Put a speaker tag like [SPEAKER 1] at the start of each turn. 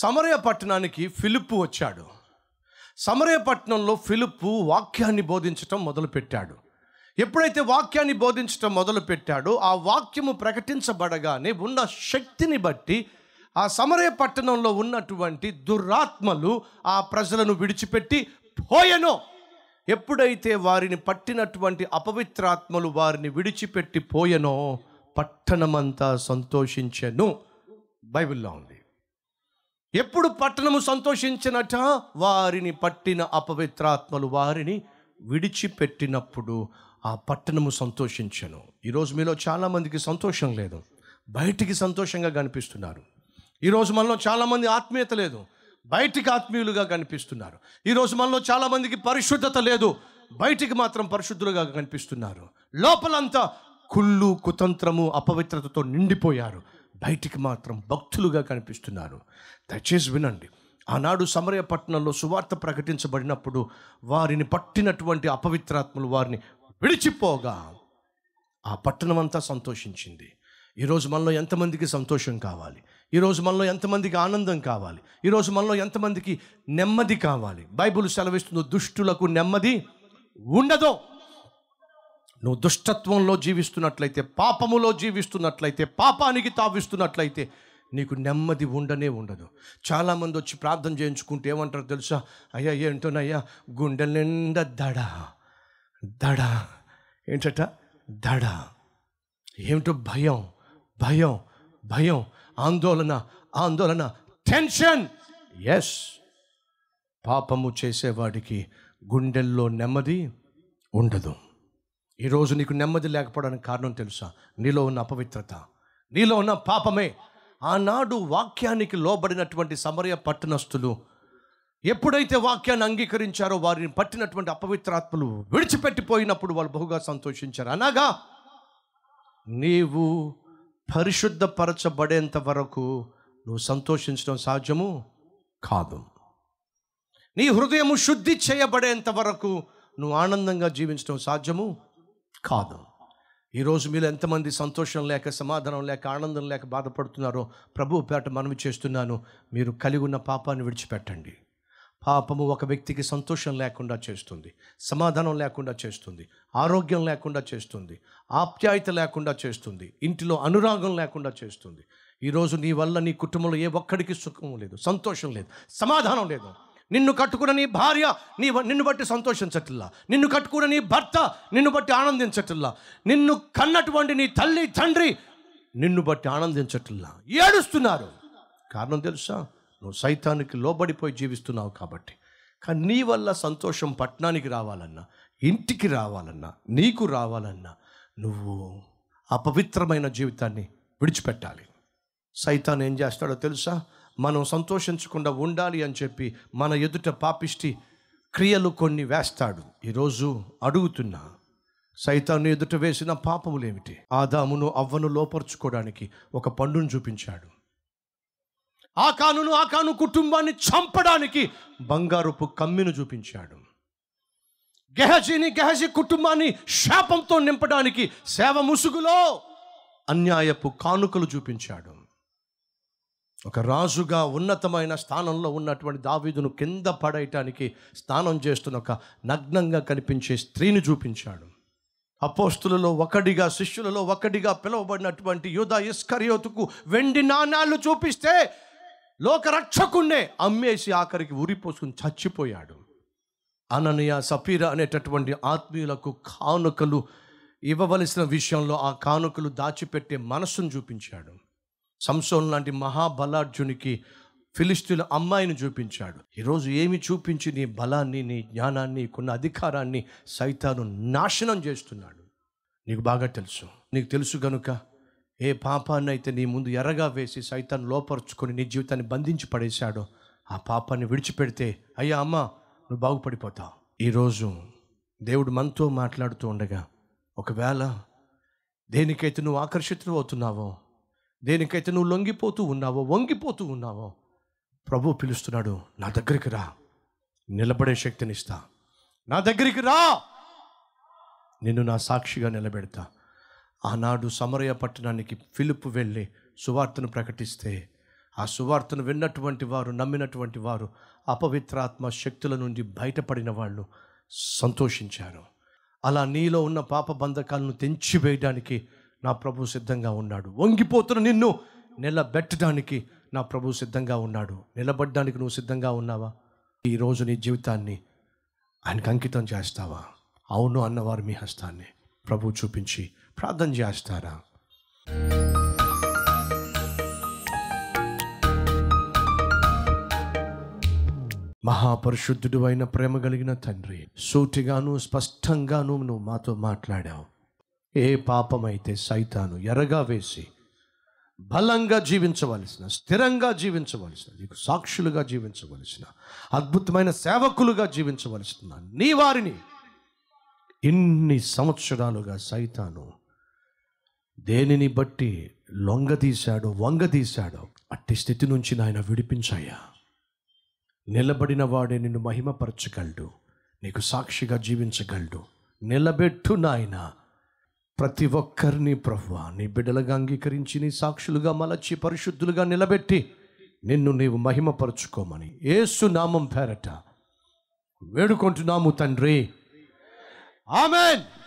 [SPEAKER 1] సమరయ పట్టణానికి ఫిలిప్పు వచ్చాడు. సమరయ పట్టణంలో ఫిలిప్పు వాక్యాన్ని బోధించటం మొదలుపెట్టాడు. ఎప్పుడైతే వాక్యాన్ని బోధించటం మొదలుపెట్టాడో ఆ వాక్యము ప్రకటించబడగానే ఉన్న శక్తిని బట్టి ఆ సమరయ పట్టణంలో ఉన్నటువంటి దురాత్మలు ఆ ప్రజలను విడిచిపెట్టి పోయెను. ఎప్పుడైతే వారిని పట్టినటువంటి అపవిత్రాత్మలు వారిని విడిచిపెట్టి పోయెనో పట్టణమంతా సంతోషించెను. బైబిల్లో ఉంది. ఎప్పుడు పట్టణము సంతోషించినట? వారిని పట్టిన అపవిత్రాత్మలు వారిని విడిచిపెట్టినప్పుడు ఆ పట్టణము సంతోషించను. ఈరోజు మీలో చాలామందికి సంతోషం లేదు. బయటికి సంతోషంగా కనిపిస్తున్నారు. ఈరోజు మనలో చాలామంది ఆత్మీయత లేదు. బయటికి ఆత్మీయులుగా కనిపిస్తున్నారు. ఈరోజు మనలో చాలామందికి పరిశుద్ధత లేదు. బయటికి మాత్రం పరిశుద్ధులుగా కనిపిస్తున్నారు. లోపలంతా కుళ్ళు కుతంత్రము అపవిత్రతతో నిండిపోయారు. బయటికి మాత్రం భక్తులుగా కనిపిస్తున్నారు. దయచేసి వినండి. ఆనాడు సమరయ పట్టణంలో సువార్త ప్రకటించబడినప్పుడు వారిని పట్టినటువంటి అపవిత్రాత్మలు వారిని విడిచిపోగా ఆ పట్టణం అంతా సంతోషించింది ఈరోజు మనలో ఎంతమందికి సంతోషం కావాలి? ఈరోజు మనలో ఎంతమందికి ఆనందం కావాలి? ఈరోజు మనలో ఎంతమందికి నెమ్మది కావాలి? బైబుల్ సెలవిస్తుందో దుష్టులకు నెమ్మది ఉండదో. నువ్వు దుష్టత్వంలో జీవిస్తున్నట్లయితే పాపములో జీవిస్తున్నట్లయితే పాపానికి తావిస్తున్నట్లయితే నీకు నెమ్మది ఉండనే ఉండదు. చాలామంది వచ్చి ప్రార్థన చేయించుకుంటే ఏమంటారు తెలుసా? అయ్యా ఏంటోనయ్యా? గుండె నిండా దడ దడ. ఏంటట? దడ. ఏమిటో భయం భయం భయం. ఆందోళన ఆందోళన. టెన్షన్! ఎస్ పాపము చేసేవాడికి గుండెల్లో నెమ్మది ఉండదు. ఈరోజు నీకు నెమ్మది లేకపోవడానికి కారణం తెలుసా? నీలో ఉన్న అపవిత్రత. నీలో ఉన్న పాపమే. ఆనాడు వాక్యానికి లోబడినటువంటి సమరయ పట్టణస్థులు ఎప్పుడైతే వాక్యాన్ని అంగీకరించారో వారిని పట్టినటువంటి అపవిత్రాత్మలు విడిచిపెట్టిపోయినప్పుడు వాళ్ళు బహుగా సంతోషించారు. అనగా నీవు పరిశుద్ధపరచబడేంత వరకు నువ్వు సంతోషించడం సాధ్యము కాదు. నీ హృదయము శుద్ధి చేయబడేంత వరకు నువ్వు ఆనందంగా జీవించడం సాధ్యము కాదు. ఈరోజు మీరు ఎంతమంది సంతోషం లేక సమాధానం లేక ఆనందం లేక బాధపడుతున్నారో ప్రభు పేట మనవి చేస్తున్నాను. మీరు కలిగి ఉన్న పాపాన్ని విడిచిపెట్టండి. పాపము ఒక వ్యక్తికి సంతోషం లేకుండా చేస్తుంది సమాధానం లేకుండా చేస్తుంది ఆరోగ్యం లేకుండా చేస్తుంది ఆప్యాయత లేకుండా చేస్తుంది ఇంటిలో అనురాగం లేకుండా చేస్తుంది. ఈరోజు నీ వల్ల నీ కుటుంబంలో ఏ ఒక్కడికి సుఖం లేదు సంతోషం లేదు సమాధానం లేదు. నిన్ను కట్టుకున్న నీ భార్య నీ నిన్ను బట్టి సంతోషించట్లా. నిన్ను కట్టుకున్న నీ భర్త నిన్ను బట్టి ఆనందించట్లా. నిన్ను కన్నటువంటి నీ తల్లి తండ్రి నిన్ను బట్టి ఆనందించట్లా. ఏడుస్తున్నారు. కారణం తెలుసా? నువ్వు సైతానికి లోబడిపోయి జీవిస్తున్నావు కాబట్టి. కానీ నీ వల్ల సంతోషం పట్టణానికి రావాలన్నా ఇంటికి రావాలన్నా నీకు రావాలన్నా నువ్వు అపవిత్రమైన జీవితాన్ని విడిచిపెట్టాలి. సైతాన్ ఏం చేస్తాడో తెలుసా? మనం సంతోషించకుండా ఉండాలి అని చెప్పి మన ఎదుట పాపిష్టి క్రియలు కొన్ని వేస్తాడు. ఈరోజు అడుగుతున్నా సైతాన్ని ఎదుట వేసిన పాపములేమిటి ఆదామును అవ్వను లోపరుచుకోవడానికి ఒక పండును చూపించాడు. ఆకానును ఆకాను కుటుంబాన్ని చంపడానికి బంగారుపు కమ్మిను చూపించాడు. గెహజీని గెహజీ కుటుంబాన్ని శాపంతో నింపడానికి సేవ ముసుగులో అన్యాయపు కానుకలు చూపించాడు. ఒక రాజుగా ఉన్నతమైన స్థానంలో ఉన్నటువంటి దావీదును కింద పడేయటానికి స్నానం చేస్తున్న ఒక నగ్నంగా కనిపించే స్త్రీని చూపించాడు. అపోస్తులలో ఒకటిగా శిష్యులలో ఒకటిగా పిలువబడినటువంటి యూదా ఇస్కరియోతుకు వెండి నాణాలు చూపిస్తే లోకరక్షకుణ్ణే అమ్మేసి ఆఖరికి ఉరిపోసుకుని చచ్చిపోయాడు. అననయ సఫీర అనేటటువంటి ఆత్మీయులకు కానుకలు ఇవ్వవలసిన విషయంలో ఆ కానుకలు దాచిపెట్టే మనస్సును చూపించాడు. సంసోన్ లాంటి మహాబలార్జునికి ఫిలిస్తీన్ అమ్మాయిని చూపించాడు. ఈరోజు ఏమి చూపించి నీ బలాన్ని నీ జ్ఞానాన్ని కొన్న అధికారాన్ని సైతాను నాశనం చేస్తున్నాడు. నీకు బాగా తెలుసు. నీకు తెలుసు గనుక ఏ పాపాన్ని అయితే నీ ముందు ఎర్రగా వేసి సైతాన్ని లోపరుచుకొని నీ జీవితాన్ని బంధించి పడేశాడో ఆ పాపాన్ని విడిచిపెడితే అయ్యా అమ్మ నువ్వు బాగుపడిపోతావు. ఈరోజు దేవుడు మనతో మాట్లాడుతూ ఉండగా ఒకవేళ దేనికైతే నువ్వు ఆకర్షితులు అవుతున్నావో దేనికైతే నువ్వు లొంగిపోతూ ఉన్నావో వంగిపోతూ ఉన్నావో ప్రభు పిలుస్తున్నాడు నా దగ్గరికి రా. నిలబడే శక్తినిస్తా. నా దగ్గరికి రా! నిన్ను నా సాక్షిగా నిలబెడతా. ఆనాడు సమరయ పట్టణానికి పిలుపు వెళ్ళి సువార్తను ప్రకటిస్తే ఆ సువార్తను విన్నటువంటి వారు నమ్మినటువంటి వారు అపవిత్రాత్మ శక్తుల నుండి బయటపడిన వాళ్ళు సంతోషించారు. అలా నీలో ఉన్న పాప బంధకాలను తెంచివేయడానికి నా ప్రభు సిద్ధంగా ఉన్నాడు. వంగిపోతున్న నిన్ను నిలబెట్టడానికి నా ప్రభు సిద్ధంగా ఉన్నాడు. నిలబడ్డానికి నువ్వు సిద్ధంగా ఉన్నావా? ఈరోజు నీ జీవితాన్ని ఆయనకు అంకితం చేస్తావా? అవును అన్నవారు మీ హస్తాన్ని ప్రభు చూపించి ప్రార్థన చేస్తారా? మహాపరిశుద్ధుడు అయిన ప్రేమ కలిగిన తండ్రి సూటిగాను స్పష్టంగాను నువ్వు మాతో మాట్లాడావు. ఏ పాపమైతే సైతాను ఎరగా వేసి బలంగా జీవించవలసిన స్థిరంగా జీవించవలసిన నీకు సాక్షులుగా జీవించవలసిన అద్భుతమైన సేవకులుగా జీవించవలసిన నీ వారిని ఇన్ని సంవత్సరాలుగా సైతాను దేనిని బట్టి లొంగదీశాడో వంగదీశాడో అట్టి స్థితి నుంచి నాయన విడిపించాయా? నిలబడిన వాడే నిన్ను మహిమపరచగలడు నీకు సాక్షిగా జీవించగలడు. నిలబెట్టు నాయనా ప్రతి ఒక్కరిని ప్రభువ నీ బిడ్డలుగా అంగీకరించి నీ సాక్షులుగా మలచి పరిశుద్ధులుగా నిలబెట్టి నిన్ను నీవు మహిమపరచుకోమని ఏసు నామం పేరట వేడుకుంటున్నాము తండ్రి. ఆమెన్.